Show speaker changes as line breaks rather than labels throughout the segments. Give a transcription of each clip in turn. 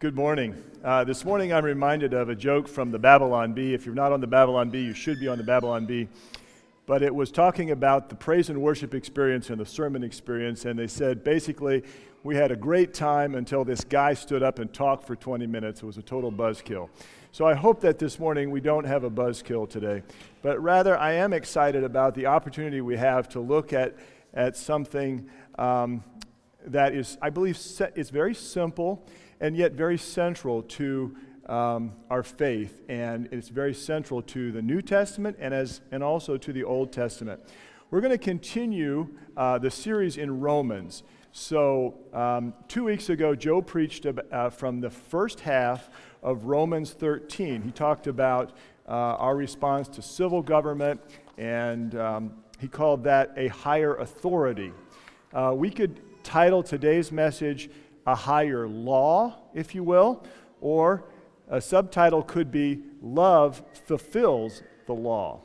Good morning. Uh, this morning I'm reminded of a joke from the Babylon Bee. If you're not on the Babylon Bee, you should be on the Babylon Bee. But it was talking about the praise and worship experience and the sermon experience, and they said basically, we had a great time until this guy stood up and talked for 20 minutes. It was a total buzzkill. So I hope that this morning we don't have a buzzkill today, but rather I am excited about the opportunity we have to look at, at something um, that is, I believe, se- it's very simple and yet very central to um, our faith, and it's very central to the New Testament and, as, and also to the Old Testament. We're going to continue uh, the series in Romans. So, um, two weeks ago, Joe preached uh, from the first half of Romans 13. He talked about uh, our response to civil government, and um, he called that a higher authority. Uh, we could title today's message a higher law, if you will, or a subtitle could be Love Fulfills the Law.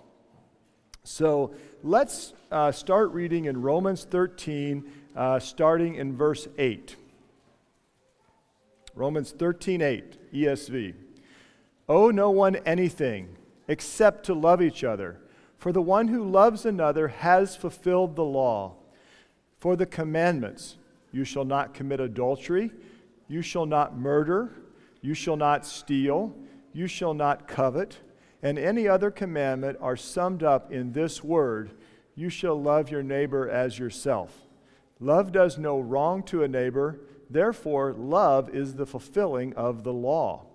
So let's uh, start reading in Romans 13, uh, starting in verse 8. Romans 13, 8, ESV. Owe no one anything except to love each other, for the one who loves another has fulfilled the law. For the commandments, you shall not commit adultery. You shall not murder. You shall not steal. You shall not covet. And any other commandment are summed up in this word You shall love your neighbor as yourself. Love does no wrong to a neighbor. Therefore, love is the fulfilling of the law.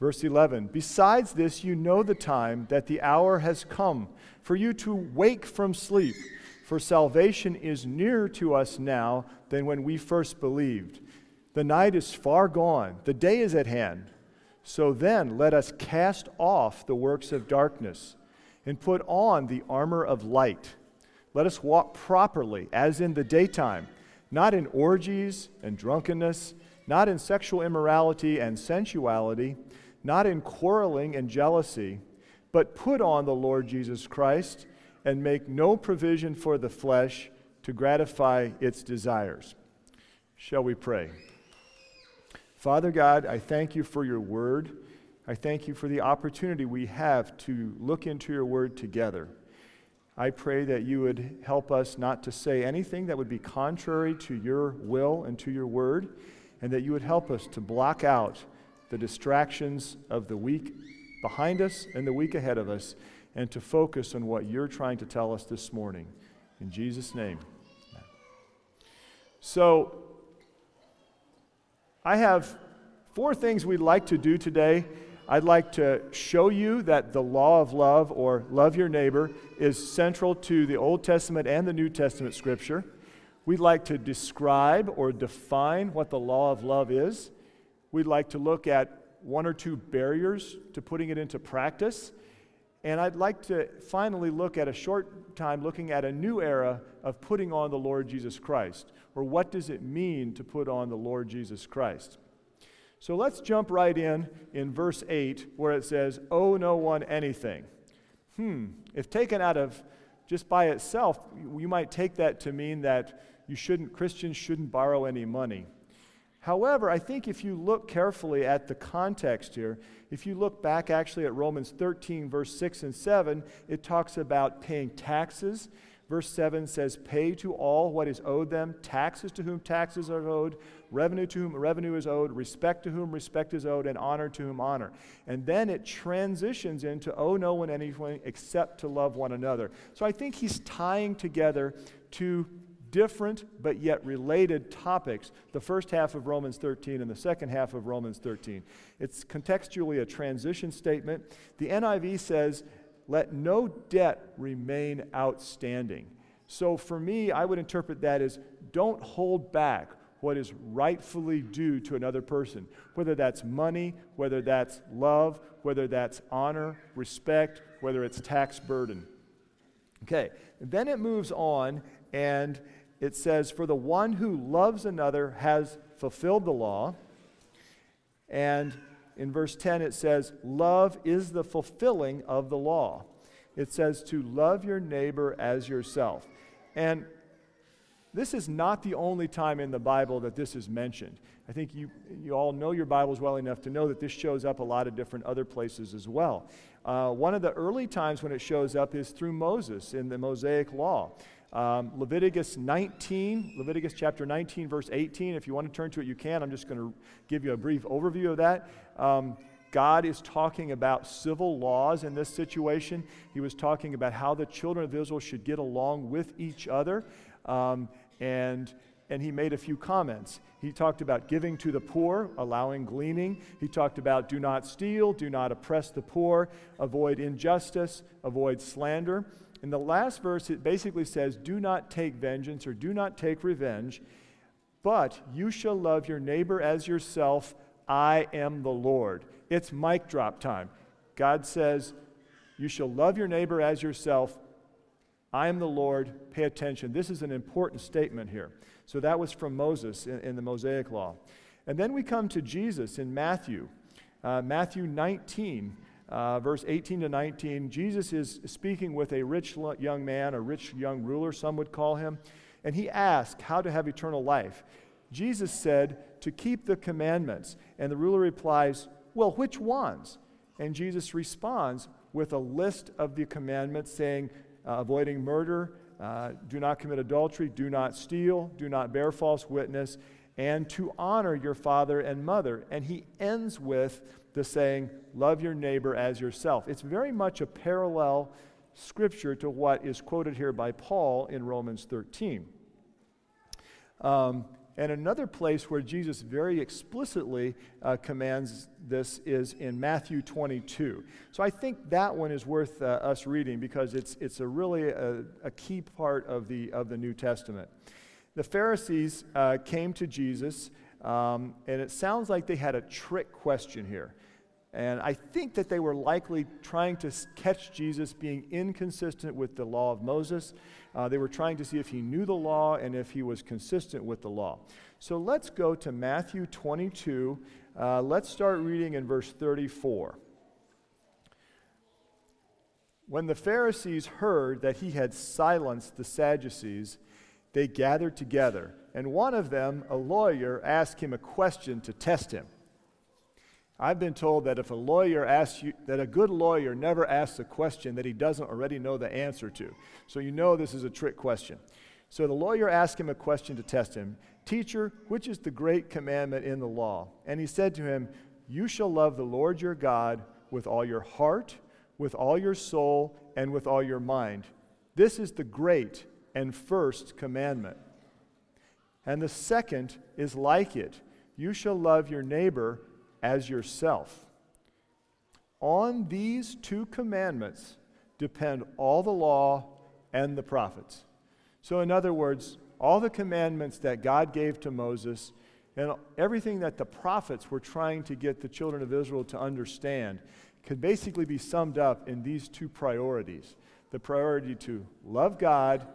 Verse 11 Besides this, you know the time that the hour has come for you to wake from sleep for salvation is nearer to us now than when we first believed. The night is far gone, the day is at hand. So then, let us cast off the works of darkness and put on the armor of light. Let us walk properly, as in the daytime, not in orgies and drunkenness, not in sexual immorality and sensuality, not in quarreling and jealousy, but put on the Lord Jesus Christ and make no provision for the flesh to gratify its desires. Shall we pray? Father God, I thank you for your word. I thank you for the opportunity we have to look into your word together. I pray that you would help us not to say anything that would be contrary to your will and to your word, and that you would help us to block out the distractions of the week behind us and the week ahead of us and to focus on what you're trying to tell us this morning. In Jesus' name. So, I have four things we'd like to do today. I'd like to show you that the law of love, or love your neighbor, is central to the Old Testament and the New Testament scripture. We'd like to describe or define what the law of love is. We'd like to look at one or two barriers to putting it into practice. And I'd like to finally look at a short time looking at a new era of putting on the Lord Jesus Christ, or what does it mean to put on the Lord Jesus Christ. So let's jump right in in verse 8 where it says, Owe no one anything. Hmm, if taken out of just by itself, you might take that to mean that you shouldn't, Christians shouldn't borrow any money. However, I think if you look carefully at the context here, if you look back actually at Romans 13, verse 6 and 7, it talks about paying taxes. Verse 7 says, Pay to all what is owed them, taxes to whom taxes are owed, revenue to whom revenue is owed, respect to whom respect is owed, and honor to whom honor. And then it transitions into owe no one anything except to love one another. So I think he's tying together two different but yet related topics the first half of Romans 13 and the second half of Romans 13. It's contextually a transition statement. The NIV says, Let no debt remain outstanding. So for me, I would interpret that as don't hold back what is rightfully due to another person, whether that's money, whether that's love, whether that's honor, respect, whether it's tax burden. Okay, then it moves on and it says, For the one who loves another has fulfilled the law. And in verse 10, it says, Love is the fulfilling of the law. It says to love your neighbor as yourself. And This is not the only time in the Bible that this is mentioned. I think you, you all know your Bibles well enough to know that this shows up a lot of different other places as well. Uh, one of the early times when it shows up is through Moses in the Mosaic Law. Um, Leviticus 19, Leviticus chapter 19, verse 18. If you want to turn to it, you can. I'm just going to give you a brief overview of that. Um, God is talking about civil laws in this situation. He was talking about how the children of Israel should get along with each other. Um, and, and he made a few comments. He talked about giving to the poor, allowing gleaning. He talked about do not steal, do not oppress the poor, avoid injustice, avoid slander. In the last verse, it basically says, Do not take vengeance or do not take revenge, but you shall love your neighbor as yourself. I am the Lord. It's mic drop time. God says, You shall love your neighbor as yourself. I am the Lord. Pay attention. This is an important statement here. So that was from Moses in, in the Mosaic Law. And then we come to Jesus in Matthew, uh, Matthew 19 uh, verse 18 to 19, Jesus is speaking with a rich young man, a rich young ruler, some would call him, and he asked how to have eternal life. Jesus said, To keep the commandments. And the ruler replies, Well, which ones? And Jesus responds with a list of the commandments saying, uh, Avoiding murder, uh, do not commit adultery, do not steal, do not bear false witness, and to honor your father and mother. And he ends with the saying, Love your neighbor as yourself. It's very much a parallel scripture to what is quoted here by Paul in Romans 13. Um, and another place where Jesus very explicitly uh, commands this is in Matthew 22. So I think that one is worth uh, us reading because it's, it's a really a, a, key part of the, of the New Testament. The Pharisees uh, came to Jesus, um, and it sounds like they had a trick question here. And I think that they were likely trying to catch Jesus being inconsistent with the law of Moses. Uh, they were trying to see if he knew the law and if he was consistent with the law. So let's go to Matthew 22. Uh, let's start reading in verse 34. When the Pharisees heard that he had silenced the Sadducees, they gathered together, and one of them, a lawyer, asked him a question to test him. I've been told that if a lawyer asks you, that a good lawyer never asks a question that he doesn't already know the answer to. So you know this is a trick question. So the lawyer asked him a question to test him Teacher, which is the great commandment in the law? And he said to him, You shall love the Lord your God with all your heart, with all your soul, and with all your mind. This is the great and first commandment. And the second is like it you shall love your neighbor as yourself. On these two commandments depend all the law and the prophets. So, in other words, all the commandments that God gave to Moses and everything that the prophets were trying to get the children of Israel to understand could basically be summed up in these two priorities the priority to love God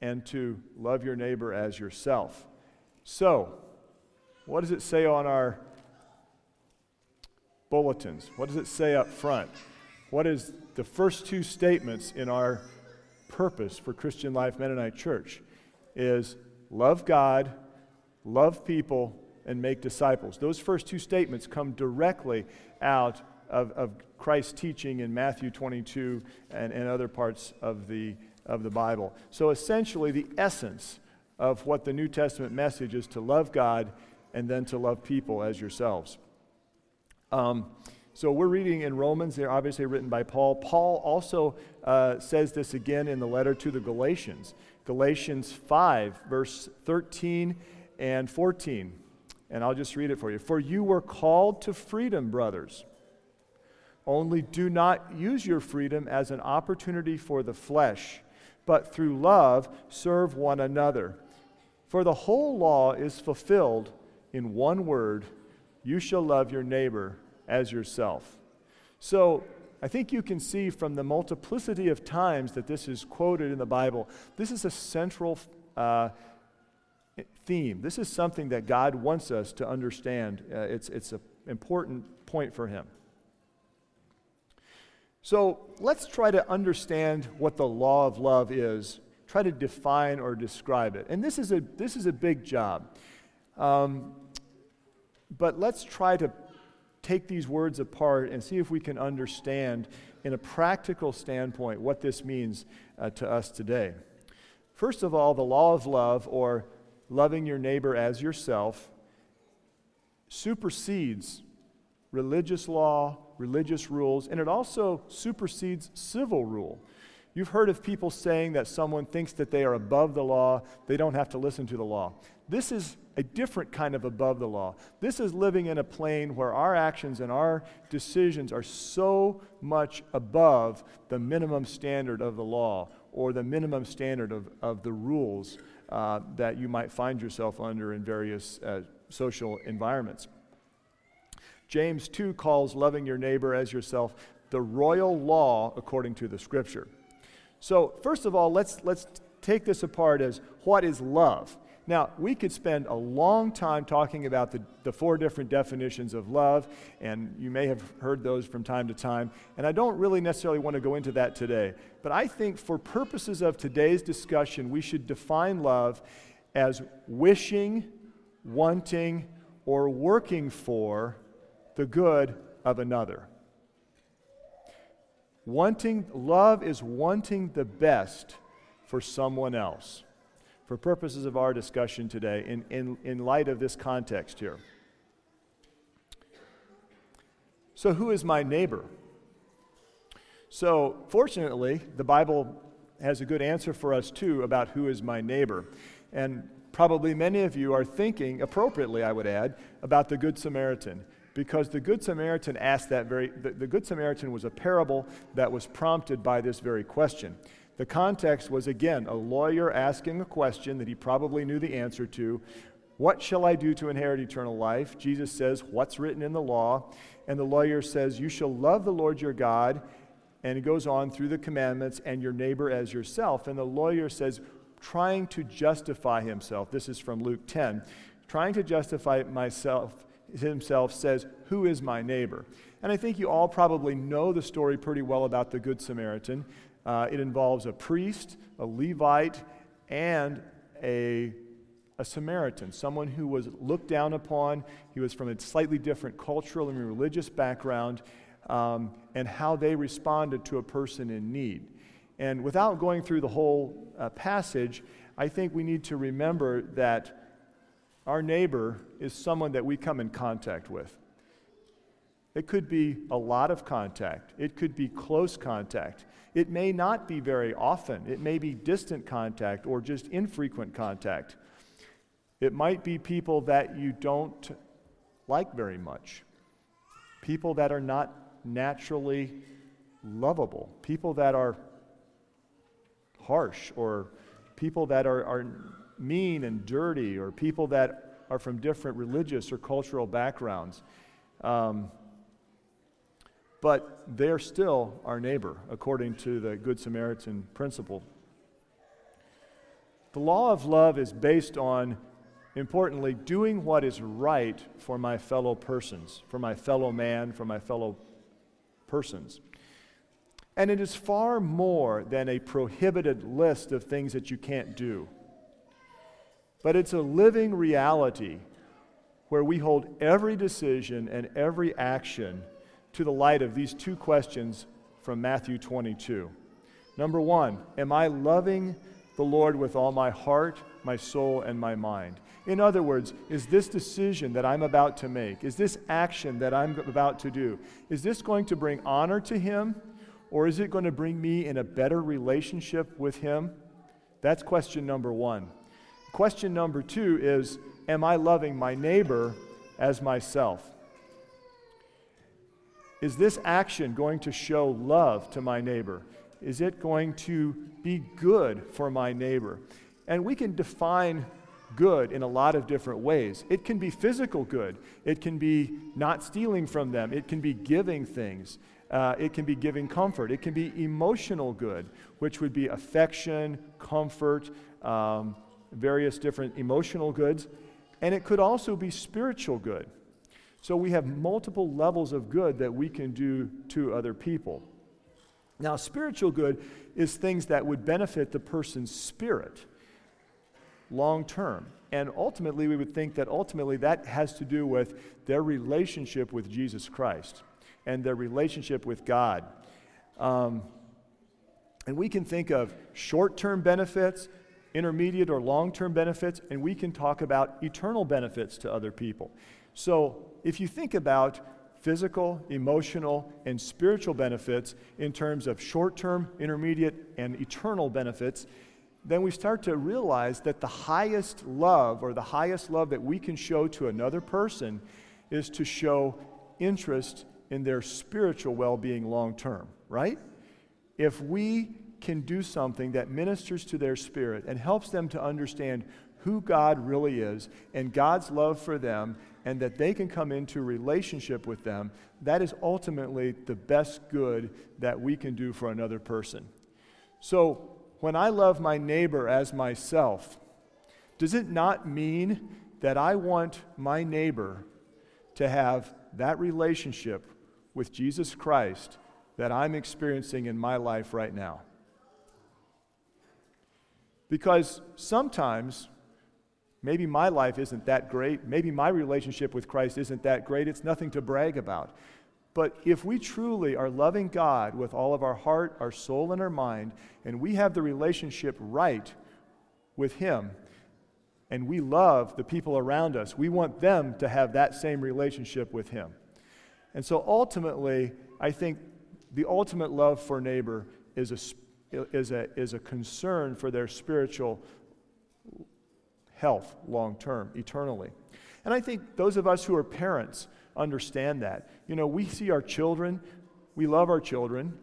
and to love your neighbor as yourself. So, what does it say on our bulletins? What does it say up front? What is the first two statements in our purpose for Christian Life Mennonite Church? Is love God, love people, and make disciples. Those first two statements come directly out of, of Christ's teaching in Matthew 22 and, and other parts of the, of the Bible. So essentially, the essence of what the New Testament message is to love God and then to love people as yourselves. Um, so we're reading in Romans, they're obviously written by Paul. Paul also uh, says this again in the letter to the Galatians. Galatians 5, verse 13 and 14. And I'll just read it for you. For you were called to freedom, brothers. Only do not use your freedom as an opportunity for the flesh, but through love serve one another. For the whole law is fulfilled in one word you shall love your neighbor as yourself. So, I think you can see from the multiplicity of times that this is quoted in the Bible, this is a central uh, theme. This is something that God wants us to understand. Uh, it's, it's an important point for Him. So let's try to understand what the law of love is try to define or describe it. And this is a, this is a big job. Um, but let's try to take these words apart and see if we can understand, in a practical standpoint, what this means uh, to us today. First of all, the law of love, or loving your neighbor as yourself, supersedes religious law, religious rules, and it also supersedes civil rule. You've heard of people saying that someone thinks that they are above the law, they don't have to listen to the law. This is a different kind of above the law. This is living in a plane where our actions and our decisions are so much above the minimum standard of the law or the minimum standard of, of the rules uh, that you might find yourself under in various uh, social environments. James 2 calls loving your neighbor as yourself the royal law according to the scripture. So, first of all, let's, let's take this apart as what is love? Now, we could spend a long time talking about the, the four different definitions of love, and you may have heard those from time to time, and I don't really necessarily want to go into that today. But I think for purposes of today's discussion, we should define love as wishing, wanting, or working for the good of another. Wanting, love is wanting the best for someone else for purposes of our discussion today in, in, in light of this context here. So, who is my neighbor? So, fortunately, the Bible has a good answer for us too about who is my neighbor. And probably many of you are thinking, appropriately, I would add, about the Good Samaritan. Because the Good Samaritan asked that very, the, the Good Samaritan was a parable that was prompted by this very question. The context was, again, a lawyer asking a question that he probably knew the answer to What shall I do to inherit eternal life? Jesus says, What's written in the law? And the lawyer says, You shall love the Lord your God. And he goes on through the commandments and your neighbor as yourself. And the lawyer says, trying to justify himself, this is from Luke 10, trying to justify myself, himself says, Who is my neighbor? And I think you all probably know the story pretty well about the Good Samaritan. Uh, it involves a priest, a Levite, and a, a Samaritan, someone who was looked down upon. He was from a slightly different cultural and religious background, um, and how they responded to a person in need. And without going through the whole uh, passage, I think we need to remember that our neighbor is someone that we come in contact with. It could be a lot of contact, it could be close contact. It may not be very often, it may be distant contact or just infrequent contact. It might be people that you don't like very much, people that are not naturally lovable, people that are harsh, or people that are, are mean and dirty, or people that are from different religious or cultural backgrounds. Um, but they're still our neighbor, according to the Good Samaritan principle. The law of love is based on, importantly, doing what is right for my fellow persons, for my fellow man, for my fellow persons. And it is far more than a prohibited list of things that you can't do. But it's a living reality where we hold every decision and every action to the light of these two questions from Matthew 22. Number one, am I loving the Lord with all my heart, my soul, and my mind? In other words, is this decision that I'm about to make, is this action that I'm about to do, is this going to bring honor to Him, or is it going to bring me in a better relationship with Him? That's question number one. Question number two is Am I loving my neighbor as myself? Is this action going to show love to my neighbor? Is it going to be good for my neighbor? And we can define good in a lot of different ways. It can be physical good, it can be not stealing from them, it can be giving things, uh, it can be giving comfort, it can be emotional good, which would be affection, comfort, um, various different emotional goods. And it could also be spiritual good. So we have multiple levels of good that we can do to other people. Now, spiritual good is things that would benefit the person's spirit long term. And ultimately, we would think that ultimately that has to do with their relationship with Jesus Christ and their relationship with God. Um, and we can think of short term benefits, intermediate or long term benefits, and we can talk about eternal benefits to other people. So if you think about physical, emotional, and spiritual benefits in terms of short term, intermediate, and eternal benefits, then we start to realize that the highest love or the highest love that we can show to another person is to show interest in their spiritual well being long term, right? If we can do something that ministers to their spirit and helps them to understand who God really is and God's love for them, and that they can come into relationship with them, that is ultimately the best good that we can do for another person. So, when I love my neighbor as myself, does it not mean that I want my neighbor to have that relationship with Jesus Christ that I'm experiencing in my life right now? Because sometimes, maybe my life isn't that great. Maybe my relationship with Christ isn't that great. It's nothing to brag about. But if we truly are loving God with all of our heart, our soul, and our mind, and we have the relationship right with Him, and we love the people around us, we want them to have that same relationship with Him. And so ultimately, I think the ultimate love for neighbor is a is a, is a concern for their spiritual health long term, eternally. And I think those of us who are parents understand that. You know, we see our children, we love our children,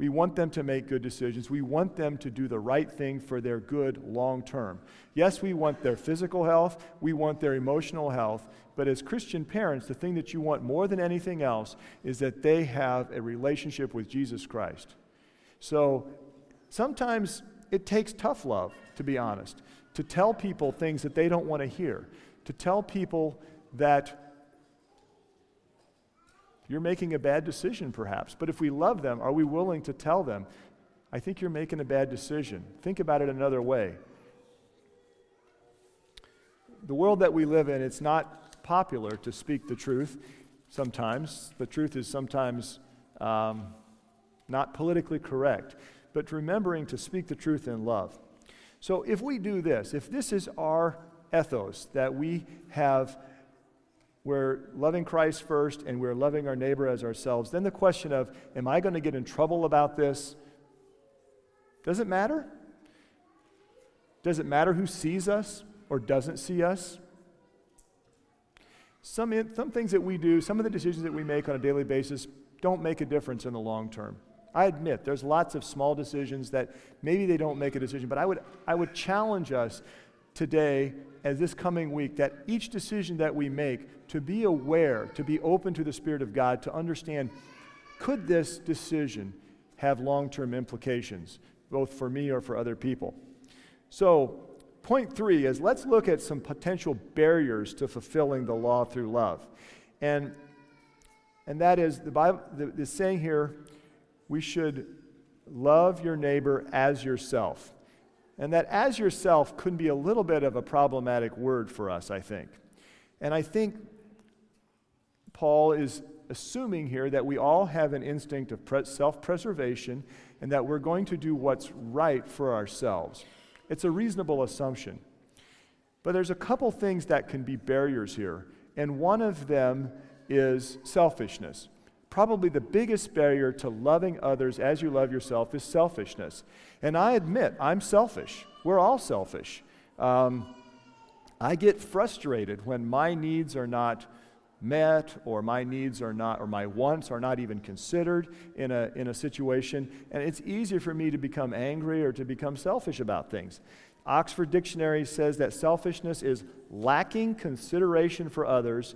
we want them to make good decisions. We want them to do the right thing for their good long term. Yes, we want their physical health, we want their emotional health, but as Christian parents, the thing that you want more than anything else is that they have a relationship with Jesus Christ. So Sometimes it takes tough love, to be honest, to tell people things that they don't want to hear, to tell people that you're making a bad decision, perhaps. But if we love them, are we willing to tell them, I think you're making a bad decision? Think about it another way. The world that we live in, it's not popular to speak the truth sometimes. The truth is sometimes um, not politically correct but remembering to speak the truth in love. So if we do this, if this is our ethos that we have, we're loving Christ first and we're loving our neighbor as ourselves, then the question of, am I going to get in trouble about this? Does it matter? Does it matter who sees us or doesn't see us? Some, some things that we do, some of the decisions that we make on a daily basis don't make a difference in the long term. I admit there's lots of small decisions that maybe they don't make a decision, but I would, I would challenge us today, as this coming week, that each decision that we make, to be aware, to be open to the Spirit of God, to understand could this decision have long term implications, both for me or for other people? So, point three is let's look at some potential barriers to fulfilling the law through love. And, and that is the Bible, the, the saying here we should love your neighbor as yourself. And that as yourself could be a little bit of a problematic word for us, I think. And I think Paul is assuming here that we all have an instinct of self preservation and that we're going to do what's right for ourselves. It's a reasonable assumption. But there's a couple things that can be barriers here, and one of them is selfishness probably the biggest barrier to loving others as you love yourself is selfishness. And I admit, I'm selfish. We're all selfish. Um, I get frustrated when my needs are not met or my needs are not or my wants are not even considered in a, in a situation and it's easier for me to become angry or to become selfish about things oxford dictionary says that selfishness is lacking consideration for others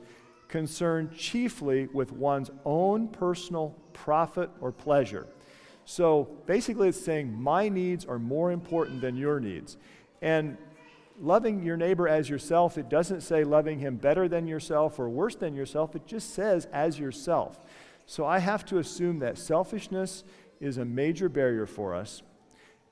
concerned chiefly with one's own personal profit or pleasure. So basically, it's saying my needs are more important than your needs. And loving your neighbor as yourself, it doesn't say loving him better than yourself or worse than yourself, it just says as yourself. So I have to assume that selfishness is a major barrier for us.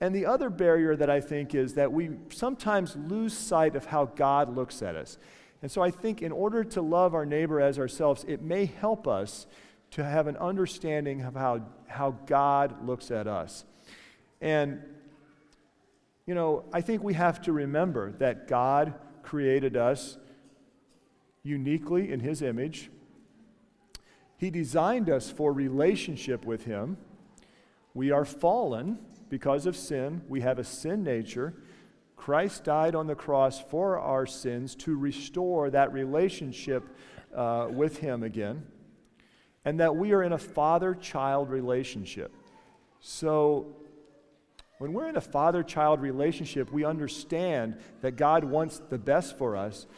And the other barrier that I think is that we sometimes lose sight of how God looks at us. And so I think in order to love our neighbor as ourselves, it may help us to have an understanding of how, how God looks at us. And, you know, I think we have to remember that God created us uniquely in His image. He designed us for relationship with Him. We are fallen because of sin. We have a sin nature. Christ died on the cross for our sins to restore that relationship uh, with Him again, and that we are in a father child relationship. So, when we're in a father child relationship, we understand that God wants the best for us,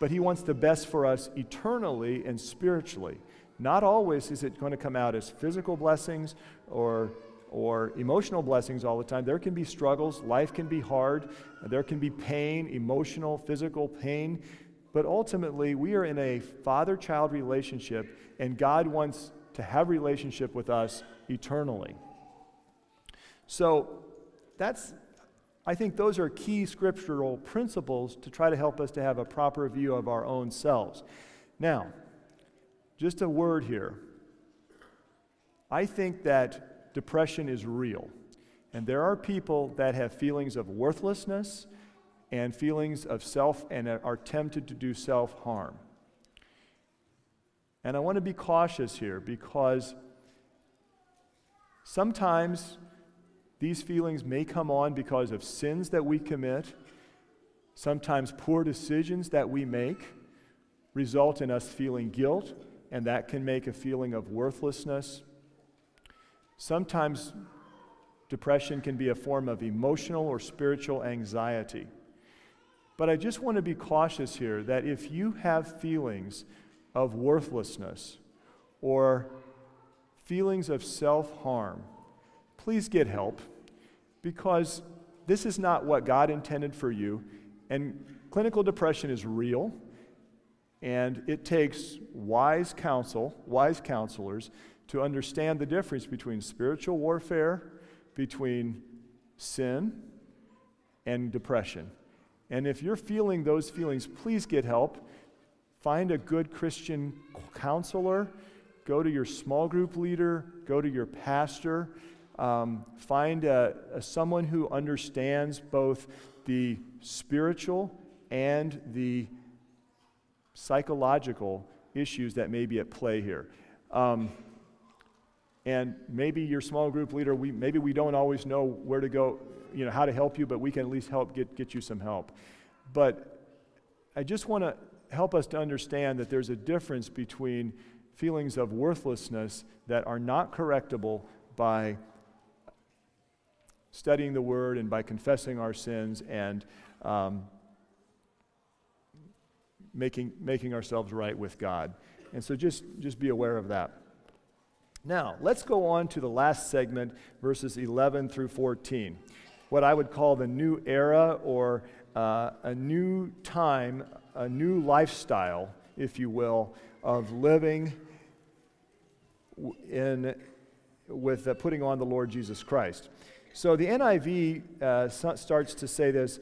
but He wants the best for us eternally and spiritually. Not always is it going to come out as physical blessings or or emotional blessings all the time. There can be struggles, life can be hard, there can be pain, emotional, physical pain. But ultimately, we are in a father child relationship, and God wants to have relationship with us eternally. So, that's, I think those are key scriptural principles to try to help us to have a proper view of our own selves. Now, just a word here. I think that depression is real. And there are people that have feelings of worthlessness and feelings of self and are tempted to do self harm. And I want to be cautious here because sometimes these feelings may come on because of sins that we commit. Sometimes poor decisions that we make result in us feeling guilt, and that can make a feeling of worthlessness Sometimes depression can be a form of emotional or spiritual anxiety. But I just want to be cautious here that if you have feelings of worthlessness or feelings of self harm, please get help because this is not what God intended for you. And clinical depression is real, and it takes wise counsel, wise counselors, to understand the difference between spiritual warfare, between sin, and depression. And if you're feeling those feelings, please get help. Find a good Christian counselor. Go to your small group leader. Go to your pastor. Um, find a, a, someone who understands both the spiritual and the psychological issues that may be at play here. Um, and maybe your small group leader, we, maybe we don't always know where to go, you know, how to help you, but we can at least help get, get you some help. But I just want to help us to understand that there's a difference between feelings of worthlessness that are not correctable by studying the Word and by confessing our sins and um, making, making ourselves right with God. And so just, just be aware of that. Now, let's go on to the last segment, verses 11 through 14. What I would call the new era or uh, a new time, a new lifestyle, if you will, of living in, with uh, putting on the Lord Jesus Christ. So the NIV uh, starts to say this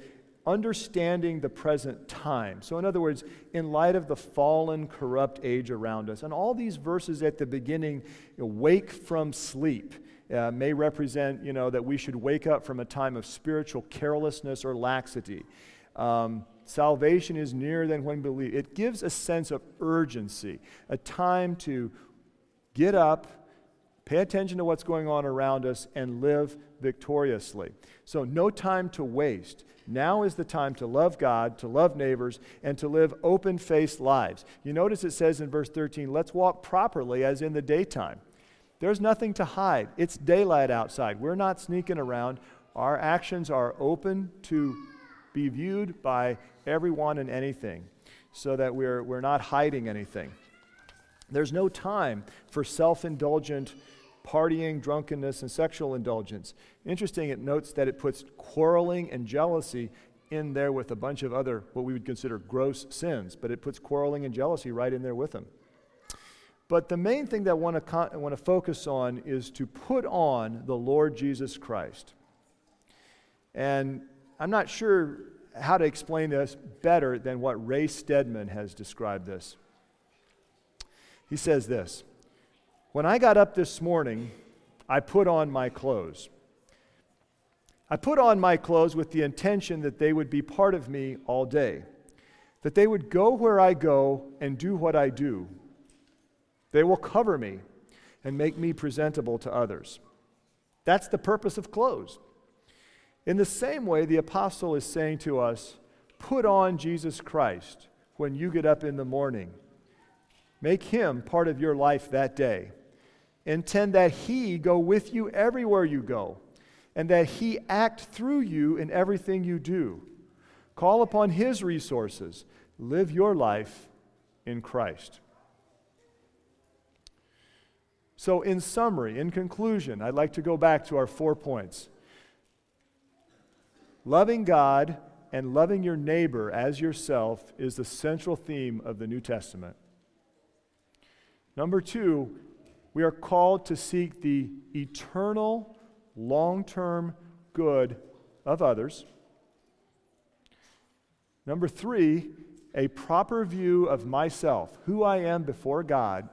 understanding the present time. So, in other words, in light of the fallen, corrupt age around us. And all these verses at the beginning, you know, wake from sleep. Uh, may represent, you know, that we should wake up from a time of spiritual carelessness or laxity. Um, salvation is nearer than when we believe. It gives a sense of urgency, a time to get up, pay attention to what's going on around us, and live victoriously. So, no time to waste. Now is the time to love God, to love neighbors, and to live open faced lives. You notice it says in verse 13, let's walk properly as in the daytime. There's nothing to hide. It's daylight outside. We're not sneaking around. Our actions are open to be viewed by everyone and anything so that we're, we're not hiding anything. There's no time for self indulgent partying, drunkenness, and sexual indulgence. Interesting, it notes that it puts quarreling and jealousy in there with a bunch of other, what we would consider gross sins, but it puts quarreling and jealousy right in there with them. But the main thing that I want to, con- I want to focus on is to put on the Lord Jesus Christ. And I'm not sure how to explain this better than what Ray Stedman has described this. He says this When I got up this morning, I put on my clothes. I put on my clothes with the intention that they would be part of me all day, that they would go where I go and do what I do. They will cover me and make me presentable to others. That's the purpose of clothes. In the same way, the apostle is saying to us put on Jesus Christ when you get up in the morning. Make him part of your life that day. Intend that he go with you everywhere you go, and that he act through you in everything you do. Call upon his resources. Live your life in Christ. So, in summary, in conclusion, I'd like to go back to our four points. Loving God and loving your neighbor as yourself is the central theme of the New Testament. Number two, we are called to seek the eternal, long term good of others. Number three, a proper view of myself, who I am before God,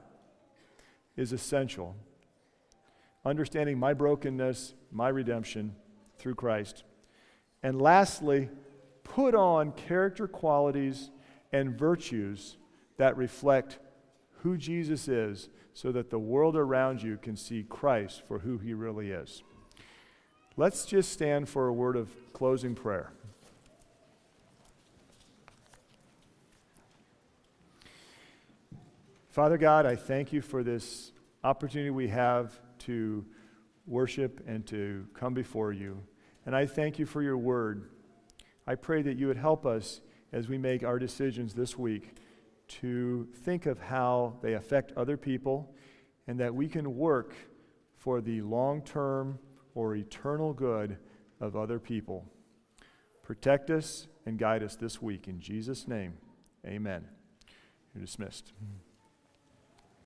is essential. Understanding my brokenness, my redemption through Christ. And lastly, put on character qualities and virtues that reflect who Jesus is so that the world around you can see Christ for who he really is. Let's just stand for a word of closing prayer. Father God, I thank you for this opportunity we have to worship and to come before you. And I thank you for your word. I pray that you would help us as we make our decisions this week to think of how they affect other people and that we can work for the long term or eternal good of other people. Protect us and guide us this week. In Jesus' name, amen. You're dismissed. Mm-hmm.